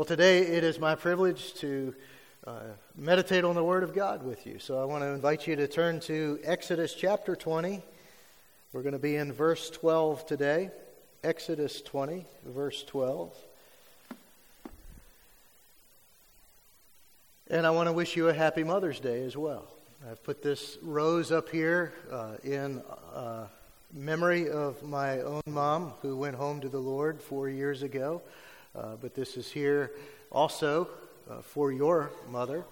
Well, today it is my privilege to uh, meditate on the Word of God with you. So I want to invite you to turn to Exodus chapter 20. We're going to be in verse 12 today. Exodus 20, verse 12. And I want to wish you a happy Mother's Day as well. I've put this rose up here uh, in uh, memory of my own mom who went home to the Lord four years ago. Uh, but this is here also uh, for your mother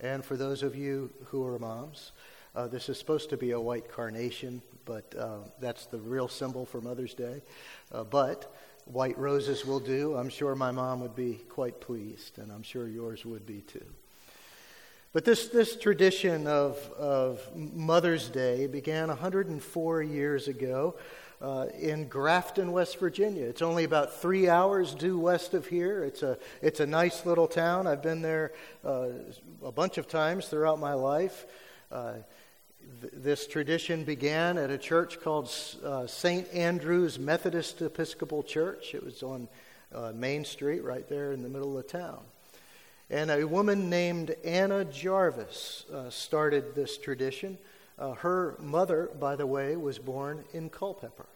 and for those of you who are moms. Uh, this is supposed to be a white carnation, but uh, that's the real symbol for Mother's Day. Uh, but white roses will do. I'm sure my mom would be quite pleased, and I'm sure yours would be too. But this, this tradition of, of Mother's Day began 104 years ago uh, in Grafton, West Virginia. It's only about three hours due west of here. It's a, it's a nice little town. I've been there uh, a bunch of times throughout my life. Uh, th- this tradition began at a church called uh, St. Andrew's Methodist Episcopal Church. It was on uh, Main Street, right there in the middle of town. And a woman named Anna Jarvis uh, started this tradition. Uh, her mother, by the way, was born in Culpeper.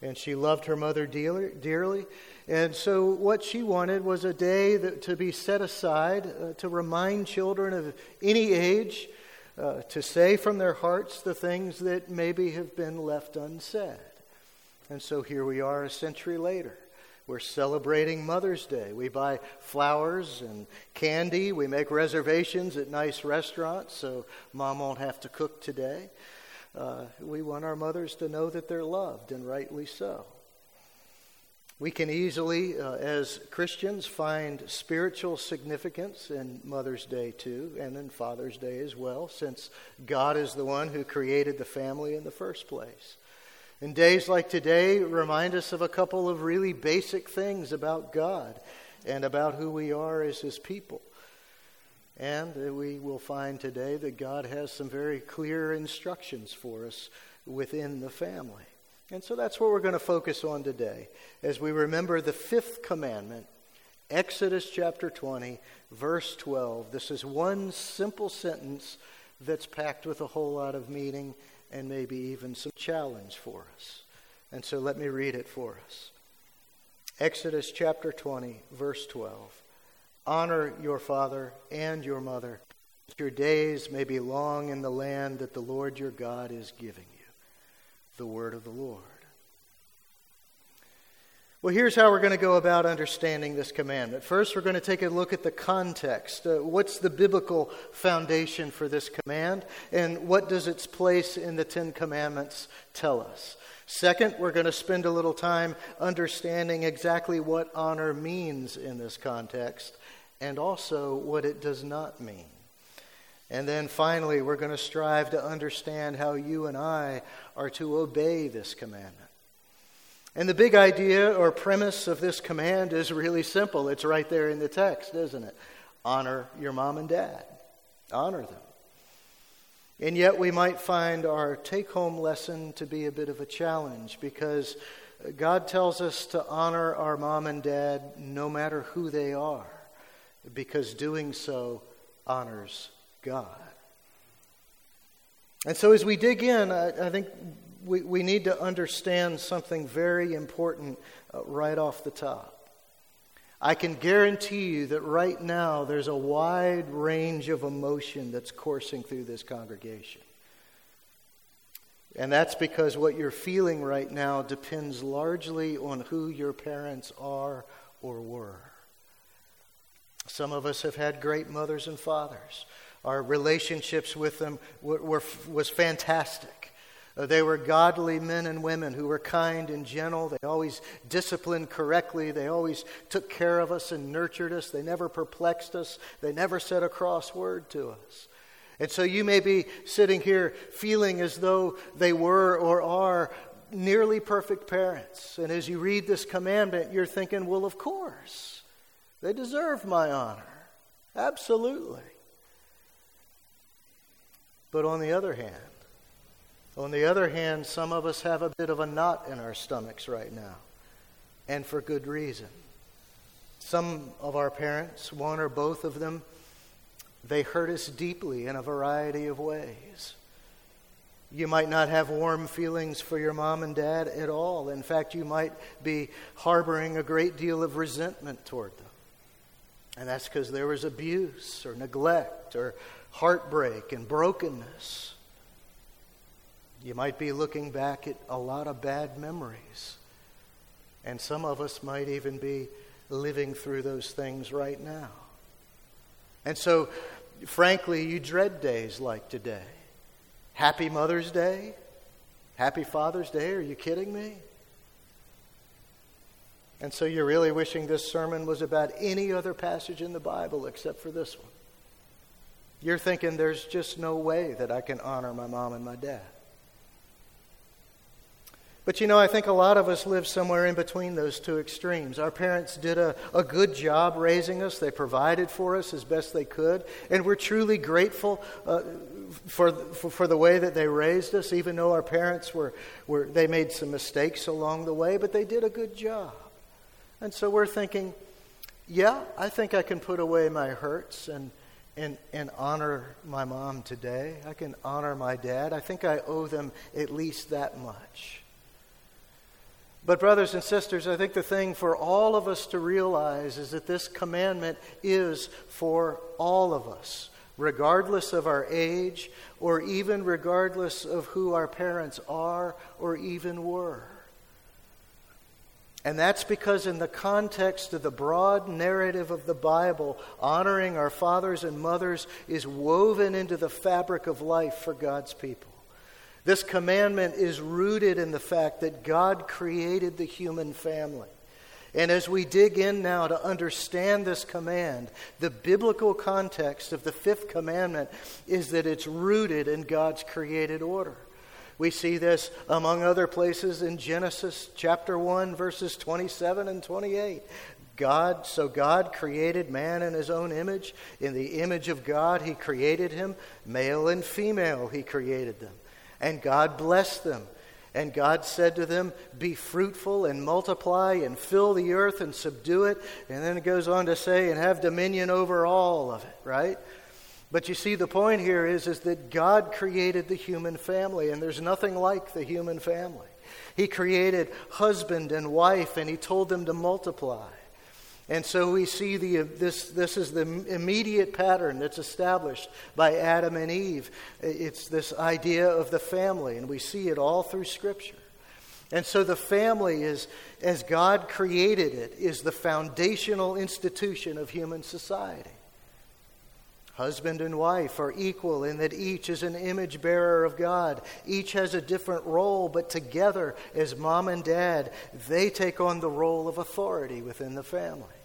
And she loved her mother dearly. And so, what she wanted was a day that, to be set aside uh, to remind children of any age uh, to say from their hearts the things that maybe have been left unsaid. And so, here we are a century later. We're celebrating Mother's Day. We buy flowers and candy. We make reservations at nice restaurants so mom won't have to cook today. Uh, we want our mothers to know that they're loved, and rightly so. We can easily, uh, as Christians, find spiritual significance in Mother's Day too, and in Father's Day as well, since God is the one who created the family in the first place. And days like today remind us of a couple of really basic things about God and about who we are as His people. And we will find today that God has some very clear instructions for us within the family. And so that's what we're going to focus on today as we remember the fifth commandment, Exodus chapter 20, verse 12. This is one simple sentence that's packed with a whole lot of meaning and maybe even some challenge for us. And so let me read it for us. Exodus chapter 20, verse 12. Honor your father and your mother, that your days may be long in the land that the Lord your God is giving you. The word of the Lord. Well, here's how we're going to go about understanding this commandment. First, we're going to take a look at the context. Uh, what's the biblical foundation for this command? And what does its place in the Ten Commandments tell us? Second, we're going to spend a little time understanding exactly what honor means in this context and also what it does not mean. And then finally, we're going to strive to understand how you and I are to obey this commandment. And the big idea or premise of this command is really simple. It's right there in the text, isn't it? Honor your mom and dad, honor them. And yet, we might find our take home lesson to be a bit of a challenge because God tells us to honor our mom and dad no matter who they are, because doing so honors God. And so, as we dig in, I, I think we, we need to understand something very important uh, right off the top. I can guarantee you that right now there's a wide range of emotion that's coursing through this congregation. And that's because what you're feeling right now depends largely on who your parents are or were. Some of us have had great mothers and fathers. Our relationships with them were, were was fantastic. Uh, they were godly men and women who were kind and gentle. They always disciplined correctly. They always took care of us and nurtured us. They never perplexed us. They never said a cross word to us. And so you may be sitting here feeling as though they were or are nearly perfect parents. And as you read this commandment, you're thinking, well, of course, they deserve my honor. Absolutely. But on the other hand, on the other hand, some of us have a bit of a knot in our stomachs right now, and for good reason. Some of our parents, one or both of them, they hurt us deeply in a variety of ways. You might not have warm feelings for your mom and dad at all. In fact, you might be harboring a great deal of resentment toward them. And that's because there was abuse or neglect or heartbreak and brokenness. You might be looking back at a lot of bad memories. And some of us might even be living through those things right now. And so, frankly, you dread days like today. Happy Mother's Day? Happy Father's Day? Are you kidding me? And so you're really wishing this sermon was about any other passage in the Bible except for this one. You're thinking there's just no way that I can honor my mom and my dad. But you know, I think a lot of us live somewhere in between those two extremes. Our parents did a, a good job raising us, they provided for us as best they could, and we're truly grateful uh, for, for, for, the way that they raised us, even though our parents were, were, they made some mistakes along the way, but they did a good job. And so we're thinking, yeah, I think I can put away my hurts and, and, and honor my mom today. I can honor my dad. I think I owe them at least that much. But, brothers and sisters, I think the thing for all of us to realize is that this commandment is for all of us, regardless of our age or even regardless of who our parents are or even were. And that's because, in the context of the broad narrative of the Bible, honoring our fathers and mothers is woven into the fabric of life for God's people. This commandment is rooted in the fact that God created the human family. And as we dig in now to understand this command, the biblical context of the fifth commandment is that it's rooted in God's created order. We see this, among other places, in Genesis chapter 1, verses 27 and 28. God, so God created man in his own image. In the image of God, he created him. Male and female, he created them. And God blessed them. And God said to them, Be fruitful and multiply and fill the earth and subdue it. And then it goes on to say, And have dominion over all of it, right? But you see, the point here is, is that God created the human family, and there's nothing like the human family. He created husband and wife, and He told them to multiply. And so we see the, this, this is the immediate pattern that's established by Adam and Eve. It's this idea of the family, and we see it all through Scripture. And so the family is, as God created it, is the foundational institution of human society. Husband and wife are equal in that each is an image bearer of God. Each has a different role, but together, as mom and dad, they take on the role of authority within the family.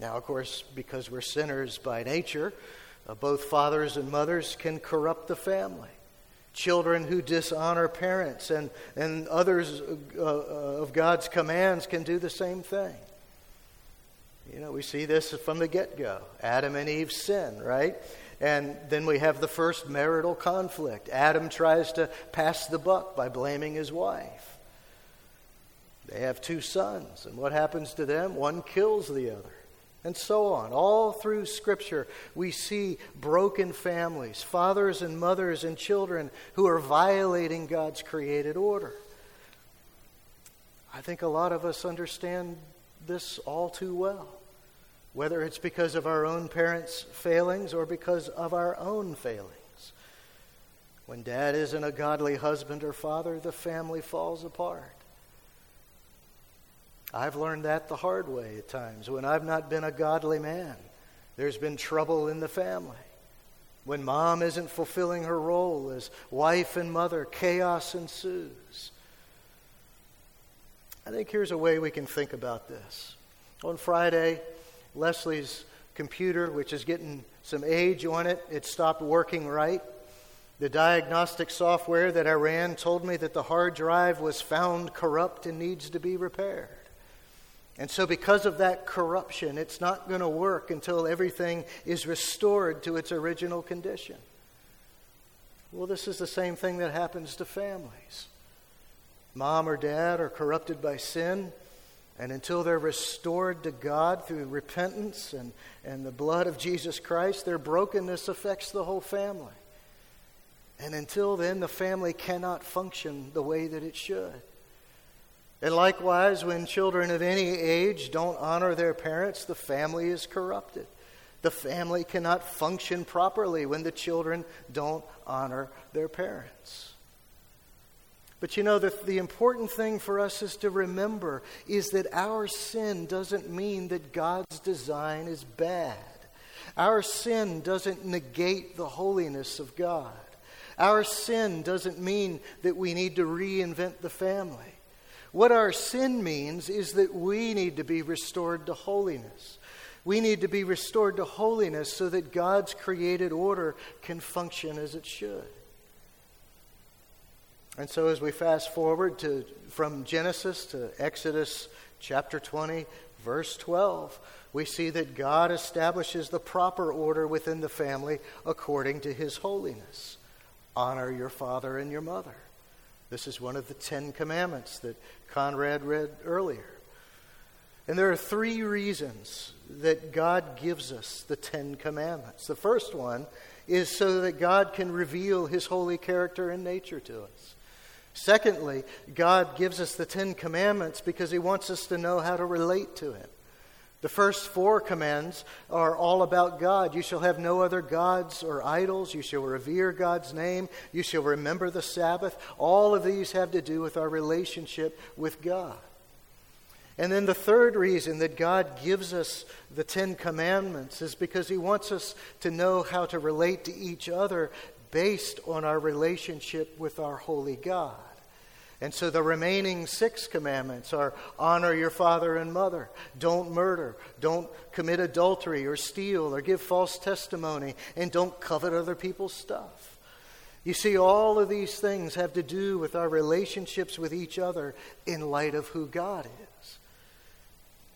Now, of course, because we're sinners by nature, uh, both fathers and mothers can corrupt the family. Children who dishonor parents and, and others uh, uh, of God's commands can do the same thing. You know, we see this from the get go Adam and Eve sin, right? And then we have the first marital conflict. Adam tries to pass the buck by blaming his wife. They have two sons, and what happens to them? One kills the other and so on. All through Scripture, we see broken families, fathers and mothers and children who are violating God's created order. I think a lot of us understand this all too well, whether it's because of our own parents' failings or because of our own failings. When dad isn't a godly husband or father, the family falls apart. I've learned that the hard way at times. When I've not been a godly man, there's been trouble in the family. When mom isn't fulfilling her role as wife and mother, chaos ensues. I think here's a way we can think about this. On Friday, Leslie's computer, which is getting some age on it, it stopped working right. The diagnostic software that I ran told me that the hard drive was found corrupt and needs to be repaired. And so, because of that corruption, it's not going to work until everything is restored to its original condition. Well, this is the same thing that happens to families. Mom or dad are corrupted by sin. And until they're restored to God through repentance and, and the blood of Jesus Christ, their brokenness affects the whole family. And until then, the family cannot function the way that it should. And likewise, when children of any age don't honor their parents, the family is corrupted. The family cannot function properly when the children don't honor their parents. But you know, the, the important thing for us is to remember is that our sin doesn't mean that God's design is bad. Our sin doesn't negate the holiness of God. Our sin doesn't mean that we need to reinvent the family. What our sin means is that we need to be restored to holiness. We need to be restored to holiness so that God's created order can function as it should. And so, as we fast forward to, from Genesis to Exodus chapter 20, verse 12, we see that God establishes the proper order within the family according to his holiness. Honor your father and your mother. This is one of the Ten Commandments that Conrad read earlier. And there are three reasons that God gives us the Ten Commandments. The first one is so that God can reveal his holy character and nature to us. Secondly, God gives us the Ten Commandments because he wants us to know how to relate to him. The first four commands are all about God. You shall have no other gods or idols. You shall revere God's name. You shall remember the Sabbath. All of these have to do with our relationship with God. And then the third reason that God gives us the Ten Commandments is because He wants us to know how to relate to each other based on our relationship with our holy God. And so the remaining six commandments are honor your father and mother, don't murder, don't commit adultery or steal or give false testimony, and don't covet other people's stuff. You see, all of these things have to do with our relationships with each other in light of who God is.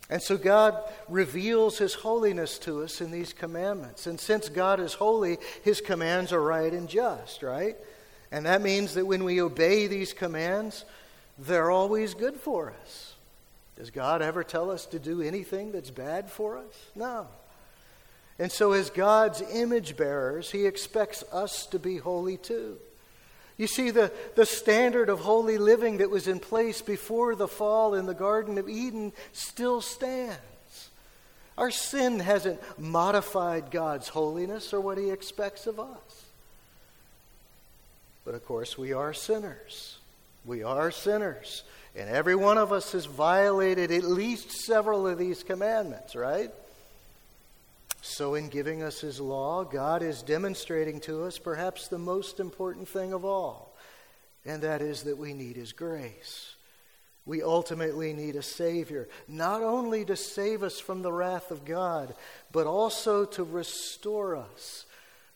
And so God reveals His holiness to us in these commandments. And since God is holy, His commands are right and just, right? And that means that when we obey these commands, they're always good for us. Does God ever tell us to do anything that's bad for us? No. And so, as God's image bearers, He expects us to be holy too. You see, the, the standard of holy living that was in place before the fall in the Garden of Eden still stands. Our sin hasn't modified God's holiness or what He expects of us. But of course, we are sinners. We are sinners. And every one of us has violated at least several of these commandments, right? So, in giving us His law, God is demonstrating to us perhaps the most important thing of all, and that is that we need His grace. We ultimately need a Savior, not only to save us from the wrath of God, but also to restore us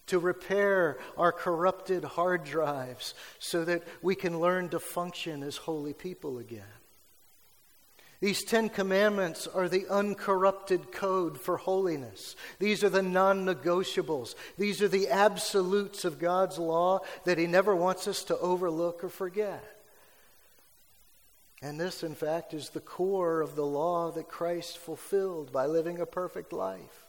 to repair our corrupted hard drives so that we can learn to function as holy people again. These Ten Commandments are the uncorrupted code for holiness. These are the non negotiables. These are the absolutes of God's law that He never wants us to overlook or forget. And this, in fact, is the core of the law that Christ fulfilled by living a perfect life.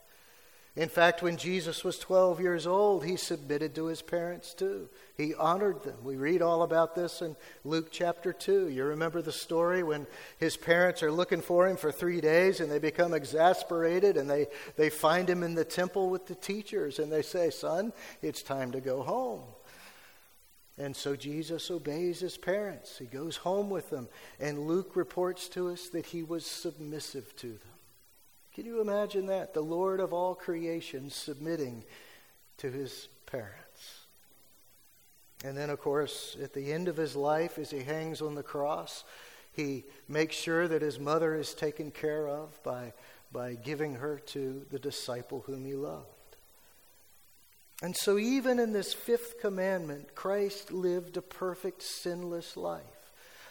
In fact, when Jesus was 12 years old, he submitted to his parents too. He honored them. We read all about this in Luke chapter 2. You remember the story when his parents are looking for him for three days and they become exasperated and they, they find him in the temple with the teachers and they say, Son, it's time to go home. And so Jesus obeys his parents. He goes home with them. And Luke reports to us that he was submissive to them. Can you imagine that? The Lord of all creation submitting to his parents. And then, of course, at the end of his life, as he hangs on the cross, he makes sure that his mother is taken care of by, by giving her to the disciple whom he loved. And so, even in this fifth commandment, Christ lived a perfect, sinless life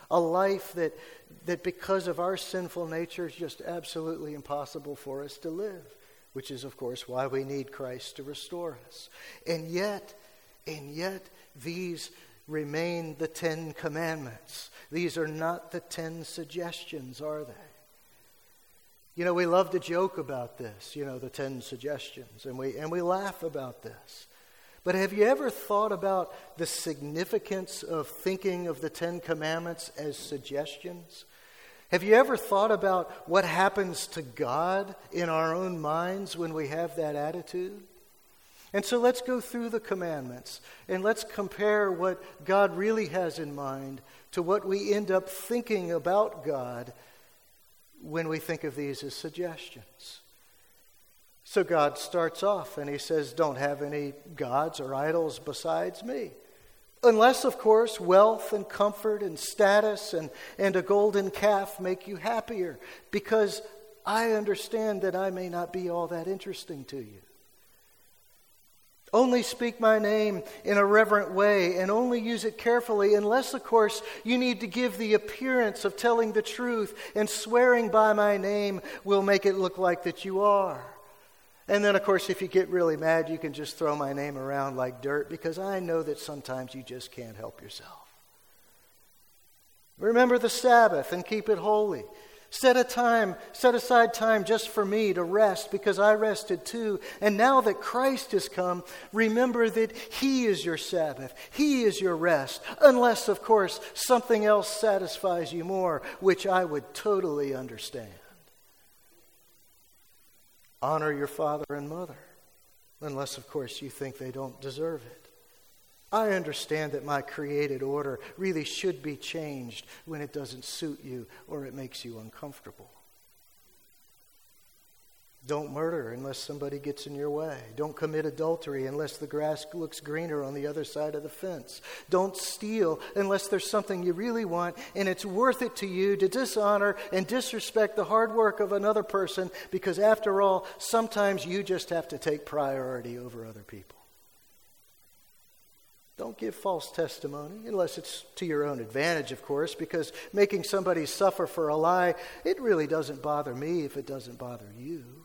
a life that, that because of our sinful nature is just absolutely impossible for us to live, which is, of course, why we need Christ to restore us. And yet, and yet, these remain the Ten Commandments. These are not the Ten Suggestions, are they? You know, we love to joke about this, you know, the 10 suggestions, and we, and we laugh about this. But have you ever thought about the significance of thinking of the Ten Commandments as suggestions? Have you ever thought about what happens to God in our own minds when we have that attitude? And so let's go through the commandments and let's compare what God really has in mind to what we end up thinking about God when we think of these as suggestions. So God starts off and he says, Don't have any gods or idols besides me. Unless, of course, wealth and comfort and status and, and a golden calf make you happier, because I understand that I may not be all that interesting to you. Only speak my name in a reverent way and only use it carefully, unless, of course, you need to give the appearance of telling the truth and swearing by my name will make it look like that you are. And then, of course, if you get really mad, you can just throw my name around like dirt because I know that sometimes you just can't help yourself. Remember the Sabbath and keep it holy. Set a time, set aside time just for me to rest because I rested too. And now that Christ has come, remember that He is your Sabbath. He is your rest. Unless, of course, something else satisfies you more, which I would totally understand. Honor your father and mother. Unless, of course, you think they don't deserve it. I understand that my created order really should be changed when it doesn't suit you or it makes you uncomfortable. Don't murder unless somebody gets in your way. Don't commit adultery unless the grass looks greener on the other side of the fence. Don't steal unless there's something you really want and it's worth it to you to dishonor and disrespect the hard work of another person because, after all, sometimes you just have to take priority over other people. Don't give false testimony, unless it's to your own advantage, of course, because making somebody suffer for a lie, it really doesn't bother me if it doesn't bother you.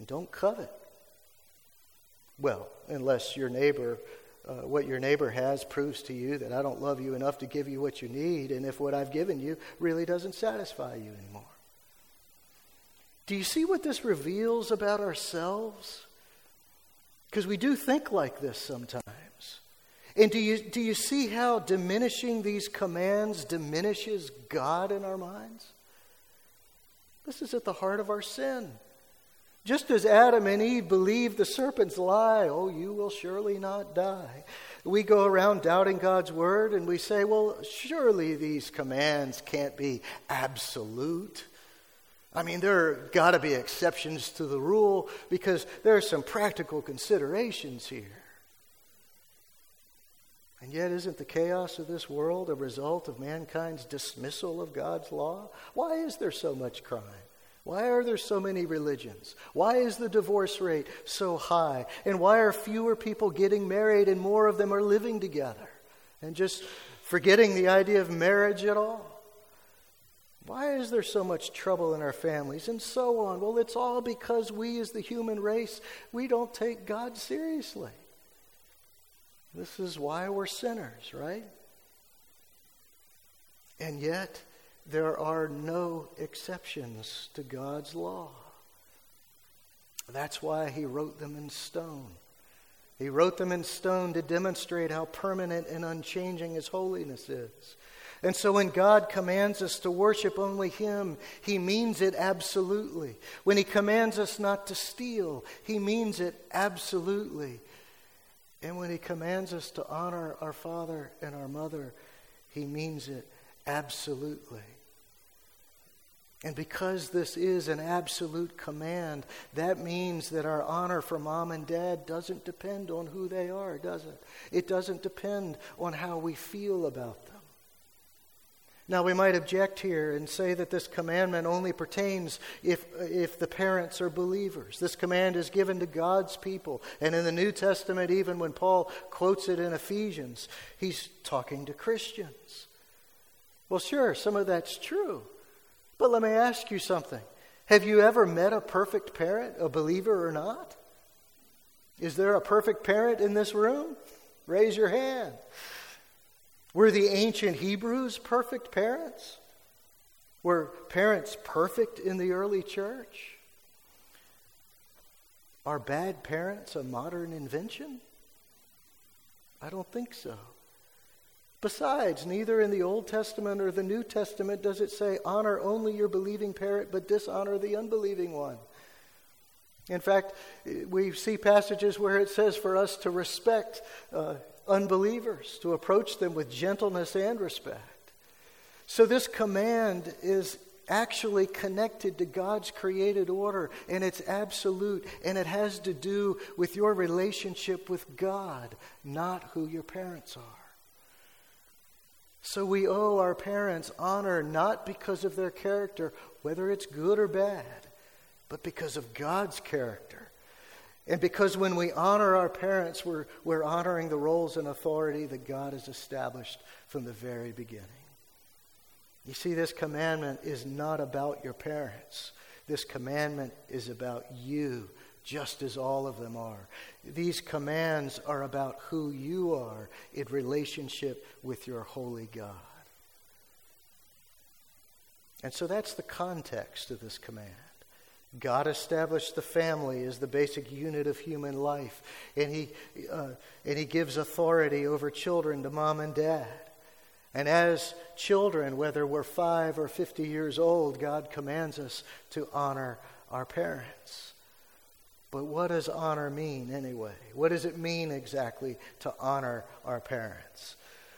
And don't covet. Well, unless your neighbor, uh, what your neighbor has proves to you that I don't love you enough to give you what you need, and if what I've given you really doesn't satisfy you anymore. Do you see what this reveals about ourselves? Because we do think like this sometimes. And do you, do you see how diminishing these commands diminishes God in our minds? This is at the heart of our sin. Just as Adam and Eve believed the serpent's lie, oh, you will surely not die. We go around doubting God's word and we say, well, surely these commands can't be absolute. I mean, there got to be exceptions to the rule because there are some practical considerations here. And yet, isn't the chaos of this world a result of mankind's dismissal of God's law? Why is there so much crime? Why are there so many religions? Why is the divorce rate so high? And why are fewer people getting married and more of them are living together and just forgetting the idea of marriage at all? Why is there so much trouble in our families? And so on. Well, it's all because we, as the human race, we don't take God seriously. This is why we're sinners, right? And yet, there are no exceptions to God's law. That's why he wrote them in stone. He wrote them in stone to demonstrate how permanent and unchanging his holiness is. And so when God commands us to worship only Him, He means it absolutely. When He commands us not to steal, He means it absolutely. And when He commands us to honor our father and our mother, He means it absolutely. And because this is an absolute command, that means that our honor for mom and dad doesn't depend on who they are, does it? It doesn't depend on how we feel about them. Now, we might object here and say that this commandment only pertains if, if the parents are believers. This command is given to God's people. And in the New Testament, even when Paul quotes it in Ephesians, he's talking to Christians. Well, sure, some of that's true. But let me ask you something. Have you ever met a perfect parent, a believer or not? Is there a perfect parent in this room? Raise your hand. Were the ancient Hebrews perfect parents? Were parents perfect in the early church? Are bad parents a modern invention? I don't think so. Besides, neither in the Old Testament or the New Testament does it say, honor only your believing parent, but dishonor the unbelieving one. In fact, we see passages where it says for us to respect uh, unbelievers, to approach them with gentleness and respect. So, this command is actually connected to God's created order, and it's absolute, and it has to do with your relationship with God, not who your parents are. So we owe our parents honor not because of their character, whether it's good or bad, but because of God's character. And because when we honor our parents, we're, we're honoring the roles and authority that God has established from the very beginning. You see, this commandment is not about your parents. This commandment is about you, just as all of them are. These commands are about who you are in relationship with your holy God. And so that's the context of this command. God established the family as the basic unit of human life, and He, uh, and he gives authority over children to mom and dad. And as children, whether we're five or 50 years old, God commands us to honor our parents. But what does honor mean anyway? What does it mean exactly to honor our parents?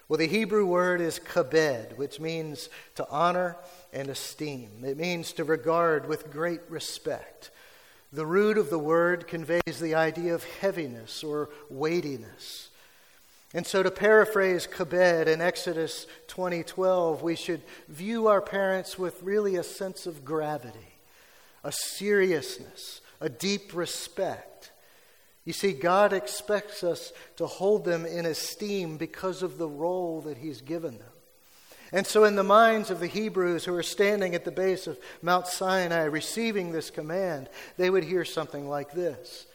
Well, the Hebrew word is kabed, which means to honor and esteem. It means to regard with great respect. The root of the word conveys the idea of heaviness or weightiness. And so, to paraphrase Kabed in Exodus 20:12, we should view our parents with really a sense of gravity, a seriousness, a deep respect. You see, God expects us to hold them in esteem because of the role that He's given them. And so, in the minds of the Hebrews who are standing at the base of Mount Sinai receiving this command, they would hear something like this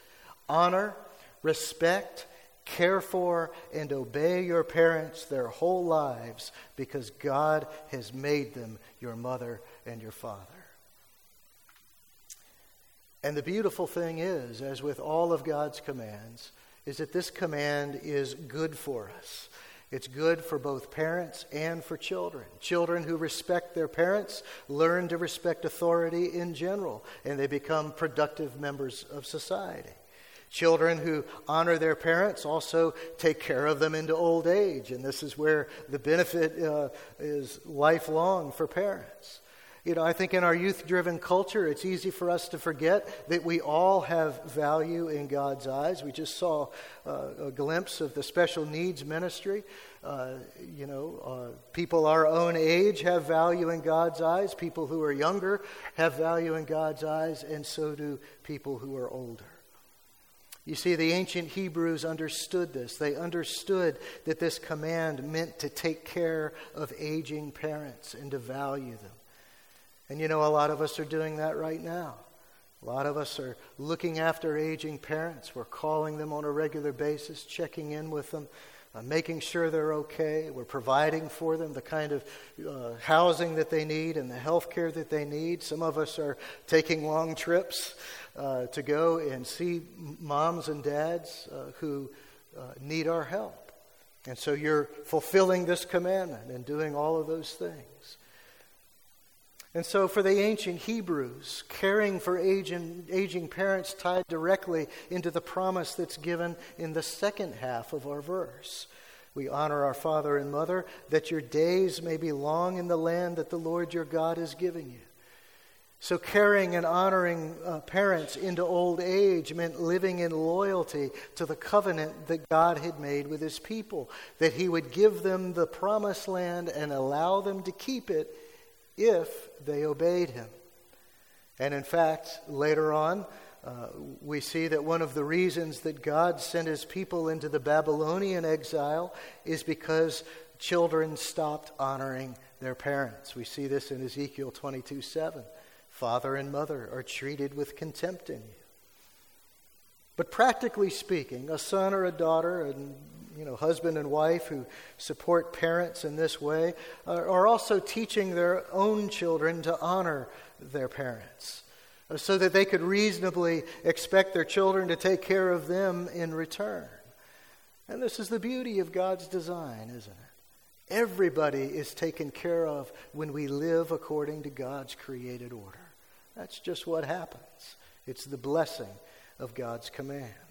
Honor, respect, care for and obey your parents their whole lives because God has made them your mother and your father. And the beautiful thing is, as with all of God's commands, is that this command is good for us. It's good for both parents and for children. Children who respect their parents learn to respect authority in general, and they become productive members of society. Children who honor their parents also take care of them into old age, and this is where the benefit uh, is lifelong for parents. You know, I think in our youth driven culture, it's easy for us to forget that we all have value in God's eyes. We just saw uh, a glimpse of the special needs ministry. Uh, you know, uh, people our own age have value in God's eyes. People who are younger have value in God's eyes, and so do people who are older. You see, the ancient Hebrews understood this. They understood that this command meant to take care of aging parents and to value them. And you know, a lot of us are doing that right now. A lot of us are looking after aging parents. We're calling them on a regular basis, checking in with them, uh, making sure they're okay. We're providing for them the kind of uh, housing that they need and the health care that they need. Some of us are taking long trips uh, to go and see moms and dads uh, who uh, need our help. And so you're fulfilling this commandment and doing all of those things. And so, for the ancient Hebrews, caring for aging, aging parents tied directly into the promise that's given in the second half of our verse. We honor our father and mother that your days may be long in the land that the Lord your God is giving you. So, caring and honoring uh, parents into old age meant living in loyalty to the covenant that God had made with his people, that he would give them the promised land and allow them to keep it if they obeyed him. And in fact, later on, uh, we see that one of the reasons that God sent his people into the Babylonian exile is because children stopped honoring their parents. We see this in Ezekiel 22 7. Father and mother are treated with contempt in you. But practically speaking, a son or a daughter, and you know, husband and wife who support parents in this way are, are also teaching their own children to honor their parents uh, so that they could reasonably expect their children to take care of them in return. And this is the beauty of God's design, isn't it? Everybody is taken care of when we live according to God's created order. That's just what happens. It's the blessing of God's commands.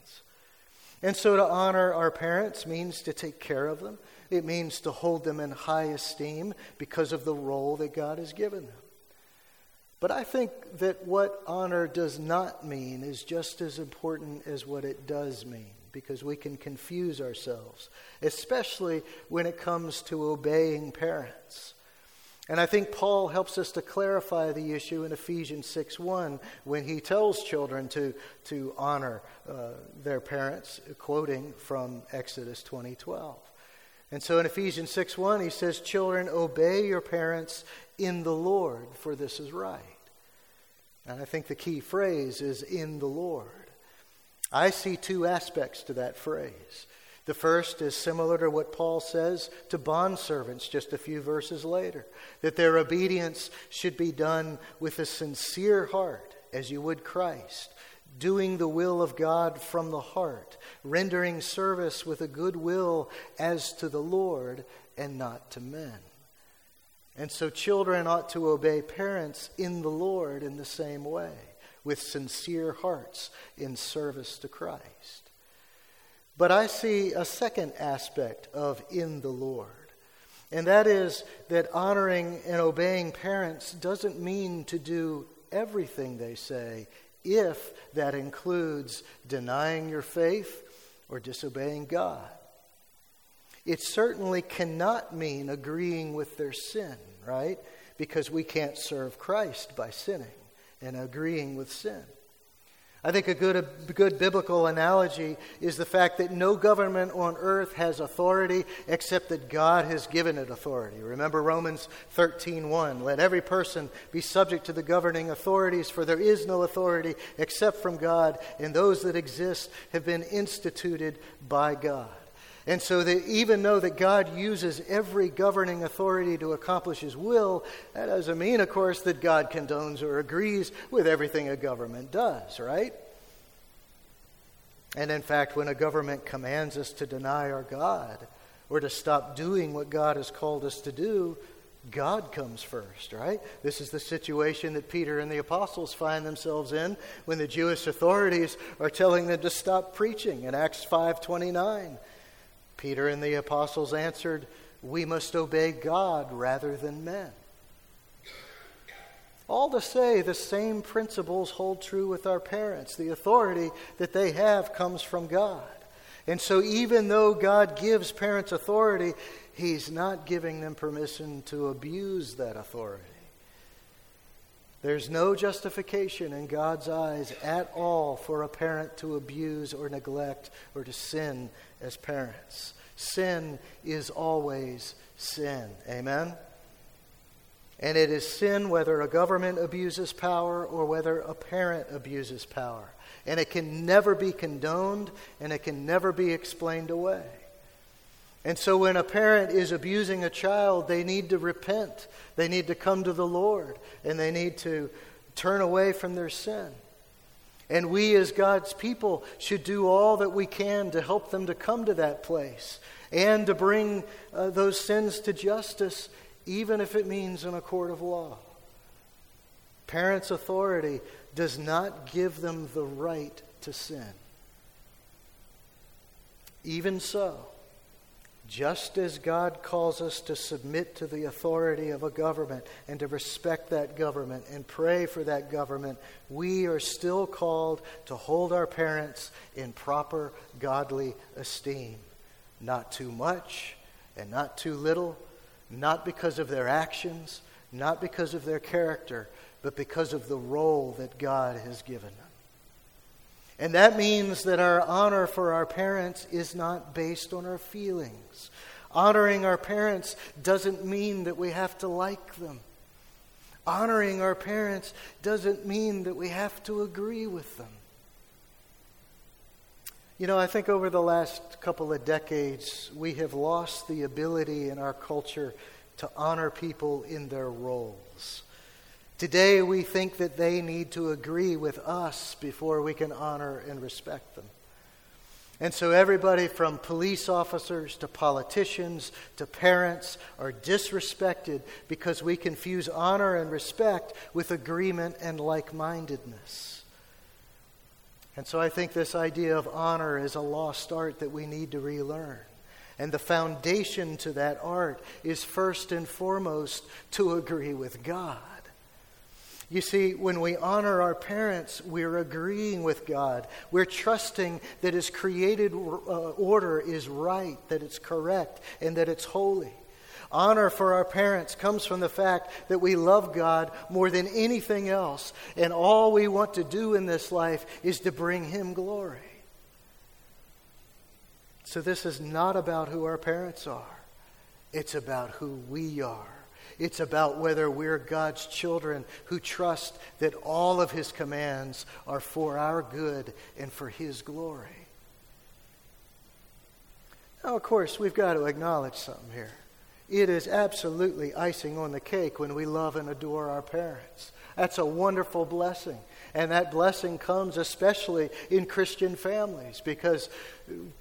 And so to honor our parents means to take care of them. It means to hold them in high esteem because of the role that God has given them. But I think that what honor does not mean is just as important as what it does mean because we can confuse ourselves, especially when it comes to obeying parents. And I think Paul helps us to clarify the issue in Ephesians 6 1 when he tells children to, to honor uh, their parents, quoting from Exodus 2012. And so in Ephesians 6 1, he says, Children, obey your parents in the Lord, for this is right. And I think the key phrase is in the Lord. I see two aspects to that phrase. The first is similar to what Paul says to bondservants just a few verses later that their obedience should be done with a sincere heart, as you would Christ, doing the will of God from the heart, rendering service with a good will as to the Lord and not to men. And so children ought to obey parents in the Lord in the same way with sincere hearts in service to Christ. But I see a second aspect of in the Lord. And that is that honoring and obeying parents doesn't mean to do everything they say if that includes denying your faith or disobeying God. It certainly cannot mean agreeing with their sin, right? Because we can't serve Christ by sinning and agreeing with sin. I think a good, a good biblical analogy is the fact that no government on earth has authority except that God has given it authority. Remember Romans 13:1, let every person be subject to the governing authorities for there is no authority except from God and those that exist have been instituted by God. And so that even though that God uses every governing authority to accomplish his will, that doesn't mean, of course, that God condones or agrees with everything a government does, right? And in fact, when a government commands us to deny our God or to stop doing what God has called us to do, God comes first, right? This is the situation that Peter and the apostles find themselves in when the Jewish authorities are telling them to stop preaching in Acts 5:29. Peter and the apostles answered, We must obey God rather than men. All to say, the same principles hold true with our parents. The authority that they have comes from God. And so, even though God gives parents authority, He's not giving them permission to abuse that authority. There's no justification in God's eyes at all for a parent to abuse or neglect or to sin as parents. Sin is always sin. Amen? And it is sin whether a government abuses power or whether a parent abuses power. And it can never be condoned and it can never be explained away. And so when a parent is abusing a child, they need to repent. They need to come to the Lord and they need to turn away from their sin. And we, as God's people, should do all that we can to help them to come to that place and to bring uh, those sins to justice, even if it means in a court of law. Parents' authority does not give them the right to sin. Even so, just as God calls us to submit to the authority of a government and to respect that government and pray for that government, we are still called to hold our parents in proper godly esteem. Not too much and not too little, not because of their actions, not because of their character, but because of the role that God has given them. And that means that our honor for our parents is not based on our feelings. Honoring our parents doesn't mean that we have to like them. Honoring our parents doesn't mean that we have to agree with them. You know, I think over the last couple of decades, we have lost the ability in our culture to honor people in their roles. Today, we think that they need to agree with us before we can honor and respect them. And so, everybody from police officers to politicians to parents are disrespected because we confuse honor and respect with agreement and like mindedness. And so, I think this idea of honor is a lost art that we need to relearn. And the foundation to that art is first and foremost to agree with God. You see, when we honor our parents, we're agreeing with God. We're trusting that His created uh, order is right, that it's correct, and that it's holy. Honor for our parents comes from the fact that we love God more than anything else, and all we want to do in this life is to bring Him glory. So, this is not about who our parents are, it's about who we are. It's about whether we're God's children who trust that all of His commands are for our good and for His glory. Now, of course, we've got to acknowledge something here. It is absolutely icing on the cake when we love and adore our parents. That's a wonderful blessing. And that blessing comes especially in Christian families because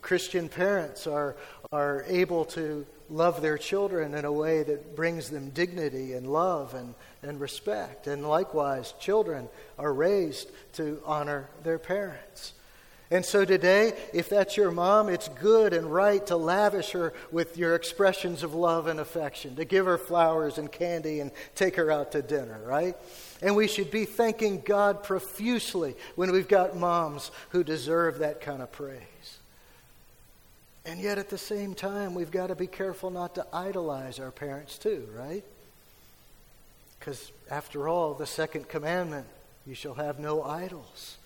Christian parents are, are able to love their children in a way that brings them dignity and love and, and respect. And likewise, children are raised to honor their parents. And so today, if that's your mom, it's good and right to lavish her with your expressions of love and affection, to give her flowers and candy and take her out to dinner, right? And we should be thanking God profusely when we've got moms who deserve that kind of praise. And yet at the same time, we've got to be careful not to idolize our parents too, right? Because after all, the second commandment, you shall have no idols.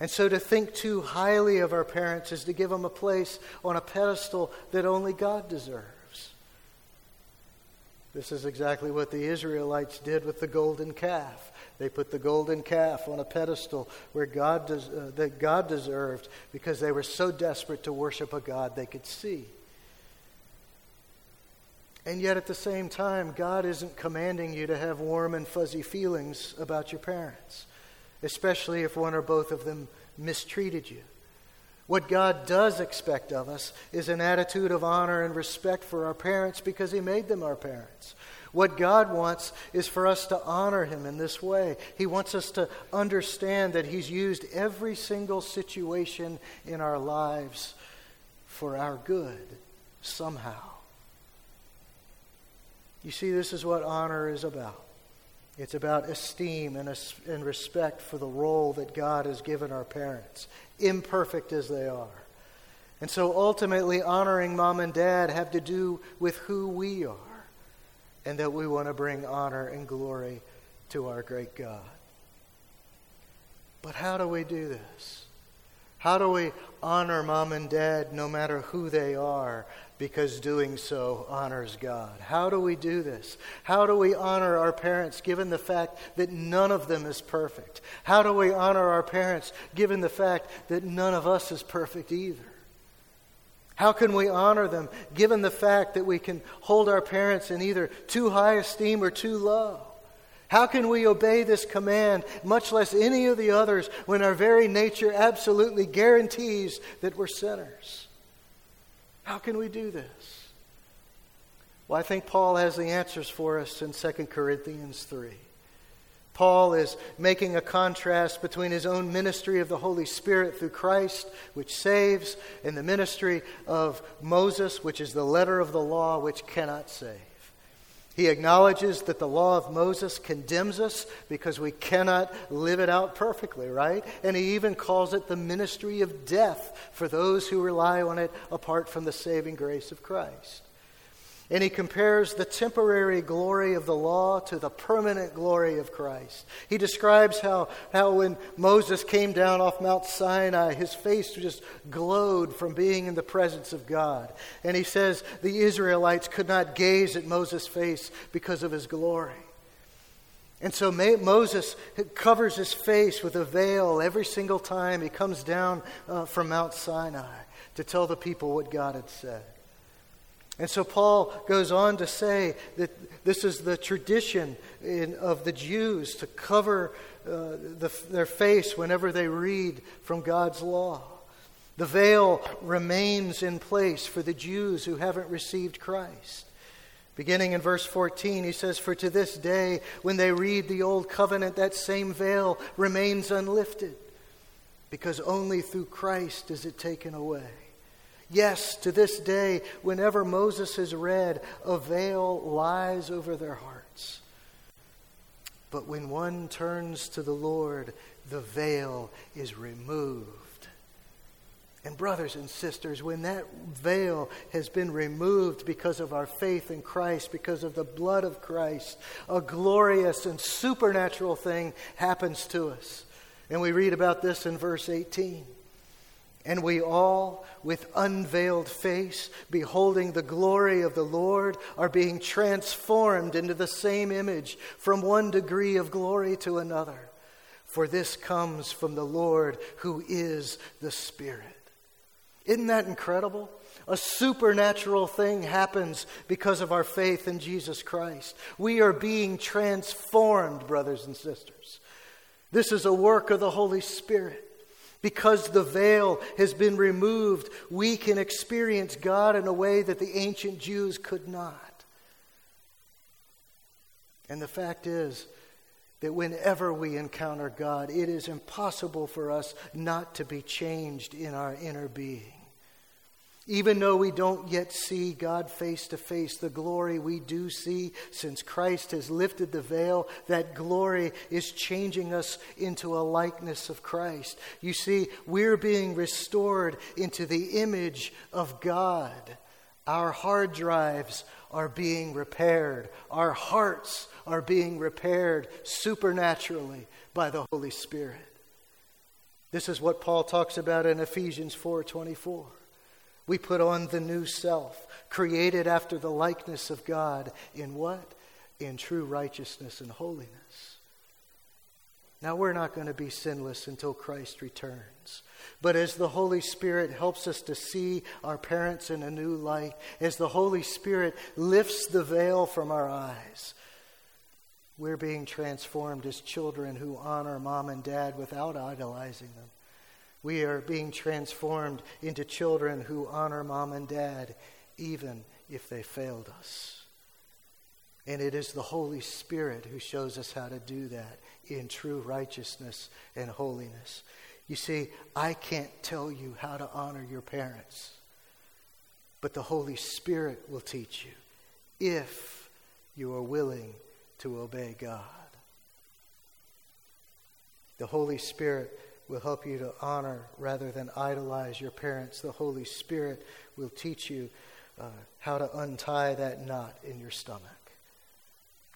And so to think too highly of our parents is to give them a place on a pedestal that only God deserves. This is exactly what the Israelites did with the golden calf. They put the golden calf on a pedestal where God des- uh, that God deserved because they were so desperate to worship a God they could see. And yet, at the same time, God isn't commanding you to have warm and fuzzy feelings about your parents especially if one or both of them mistreated you. What God does expect of us is an attitude of honor and respect for our parents because He made them our parents. What God wants is for us to honor Him in this way. He wants us to understand that He's used every single situation in our lives for our good somehow. You see, this is what honor is about. It's about esteem and, and respect for the role that God has given our parents, imperfect as they are. And so ultimately, honoring mom and dad have to do with who we are and that we want to bring honor and glory to our great God. But how do we do this? How do we honor mom and dad no matter who they are? because doing so honors God. How do we do this? How do we honor our parents given the fact that none of them is perfect? How do we honor our parents given the fact that none of us is perfect either? How can we honor them given the fact that we can hold our parents in either too high esteem or too low? How can we obey this command, much less any of the others, when our very nature absolutely guarantees that we're sinners? How can we do this? Well, I think Paul has the answers for us in 2 Corinthians 3. Paul is making a contrast between his own ministry of the Holy Spirit through Christ, which saves, and the ministry of Moses, which is the letter of the law, which cannot save. He acknowledges that the law of Moses condemns us because we cannot live it out perfectly, right? And he even calls it the ministry of death for those who rely on it apart from the saving grace of Christ. And he compares the temporary glory of the law to the permanent glory of Christ. He describes how, how when Moses came down off Mount Sinai, his face just glowed from being in the presence of God. And he says the Israelites could not gaze at Moses' face because of his glory. And so Moses covers his face with a veil every single time he comes down uh, from Mount Sinai to tell the people what God had said. And so Paul goes on to say that this is the tradition in, of the Jews to cover uh, the, their face whenever they read from God's law. The veil remains in place for the Jews who haven't received Christ. Beginning in verse 14, he says, For to this day, when they read the Old Covenant, that same veil remains unlifted, because only through Christ is it taken away. Yes, to this day, whenever Moses is read, a veil lies over their hearts. But when one turns to the Lord, the veil is removed. And, brothers and sisters, when that veil has been removed because of our faith in Christ, because of the blood of Christ, a glorious and supernatural thing happens to us. And we read about this in verse 18. And we all, with unveiled face, beholding the glory of the Lord, are being transformed into the same image from one degree of glory to another. For this comes from the Lord who is the Spirit. Isn't that incredible? A supernatural thing happens because of our faith in Jesus Christ. We are being transformed, brothers and sisters. This is a work of the Holy Spirit. Because the veil has been removed, we can experience God in a way that the ancient Jews could not. And the fact is that whenever we encounter God, it is impossible for us not to be changed in our inner being. Even though we don't yet see God face to face, the glory we do see since Christ has lifted the veil, that glory is changing us into a likeness of Christ. You see, we're being restored into the image of God. Our hard drives are being repaired, our hearts are being repaired supernaturally by the Holy Spirit. This is what Paul talks about in Ephesians 4:24. We put on the new self, created after the likeness of God in what? In true righteousness and holiness. Now, we're not going to be sinless until Christ returns. But as the Holy Spirit helps us to see our parents in a new light, as the Holy Spirit lifts the veil from our eyes, we're being transformed as children who honor mom and dad without idolizing them. We are being transformed into children who honor mom and dad, even if they failed us. And it is the Holy Spirit who shows us how to do that in true righteousness and holiness. You see, I can't tell you how to honor your parents, but the Holy Spirit will teach you if you are willing to obey God. The Holy Spirit will help you to honor rather than idolize your parents. The Holy Spirit will teach you uh, how to untie that knot in your stomach.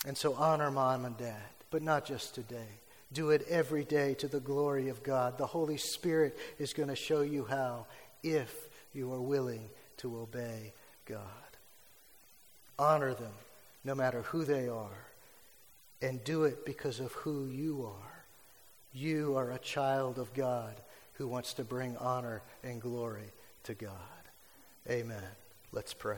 And so honor mom and dad, but not just today. Do it every day to the glory of God. The Holy Spirit is going to show you how if you are willing to obey God. Honor them no matter who they are, and do it because of who you are. You are a child of God who wants to bring honor and glory to God. Amen. Let's pray.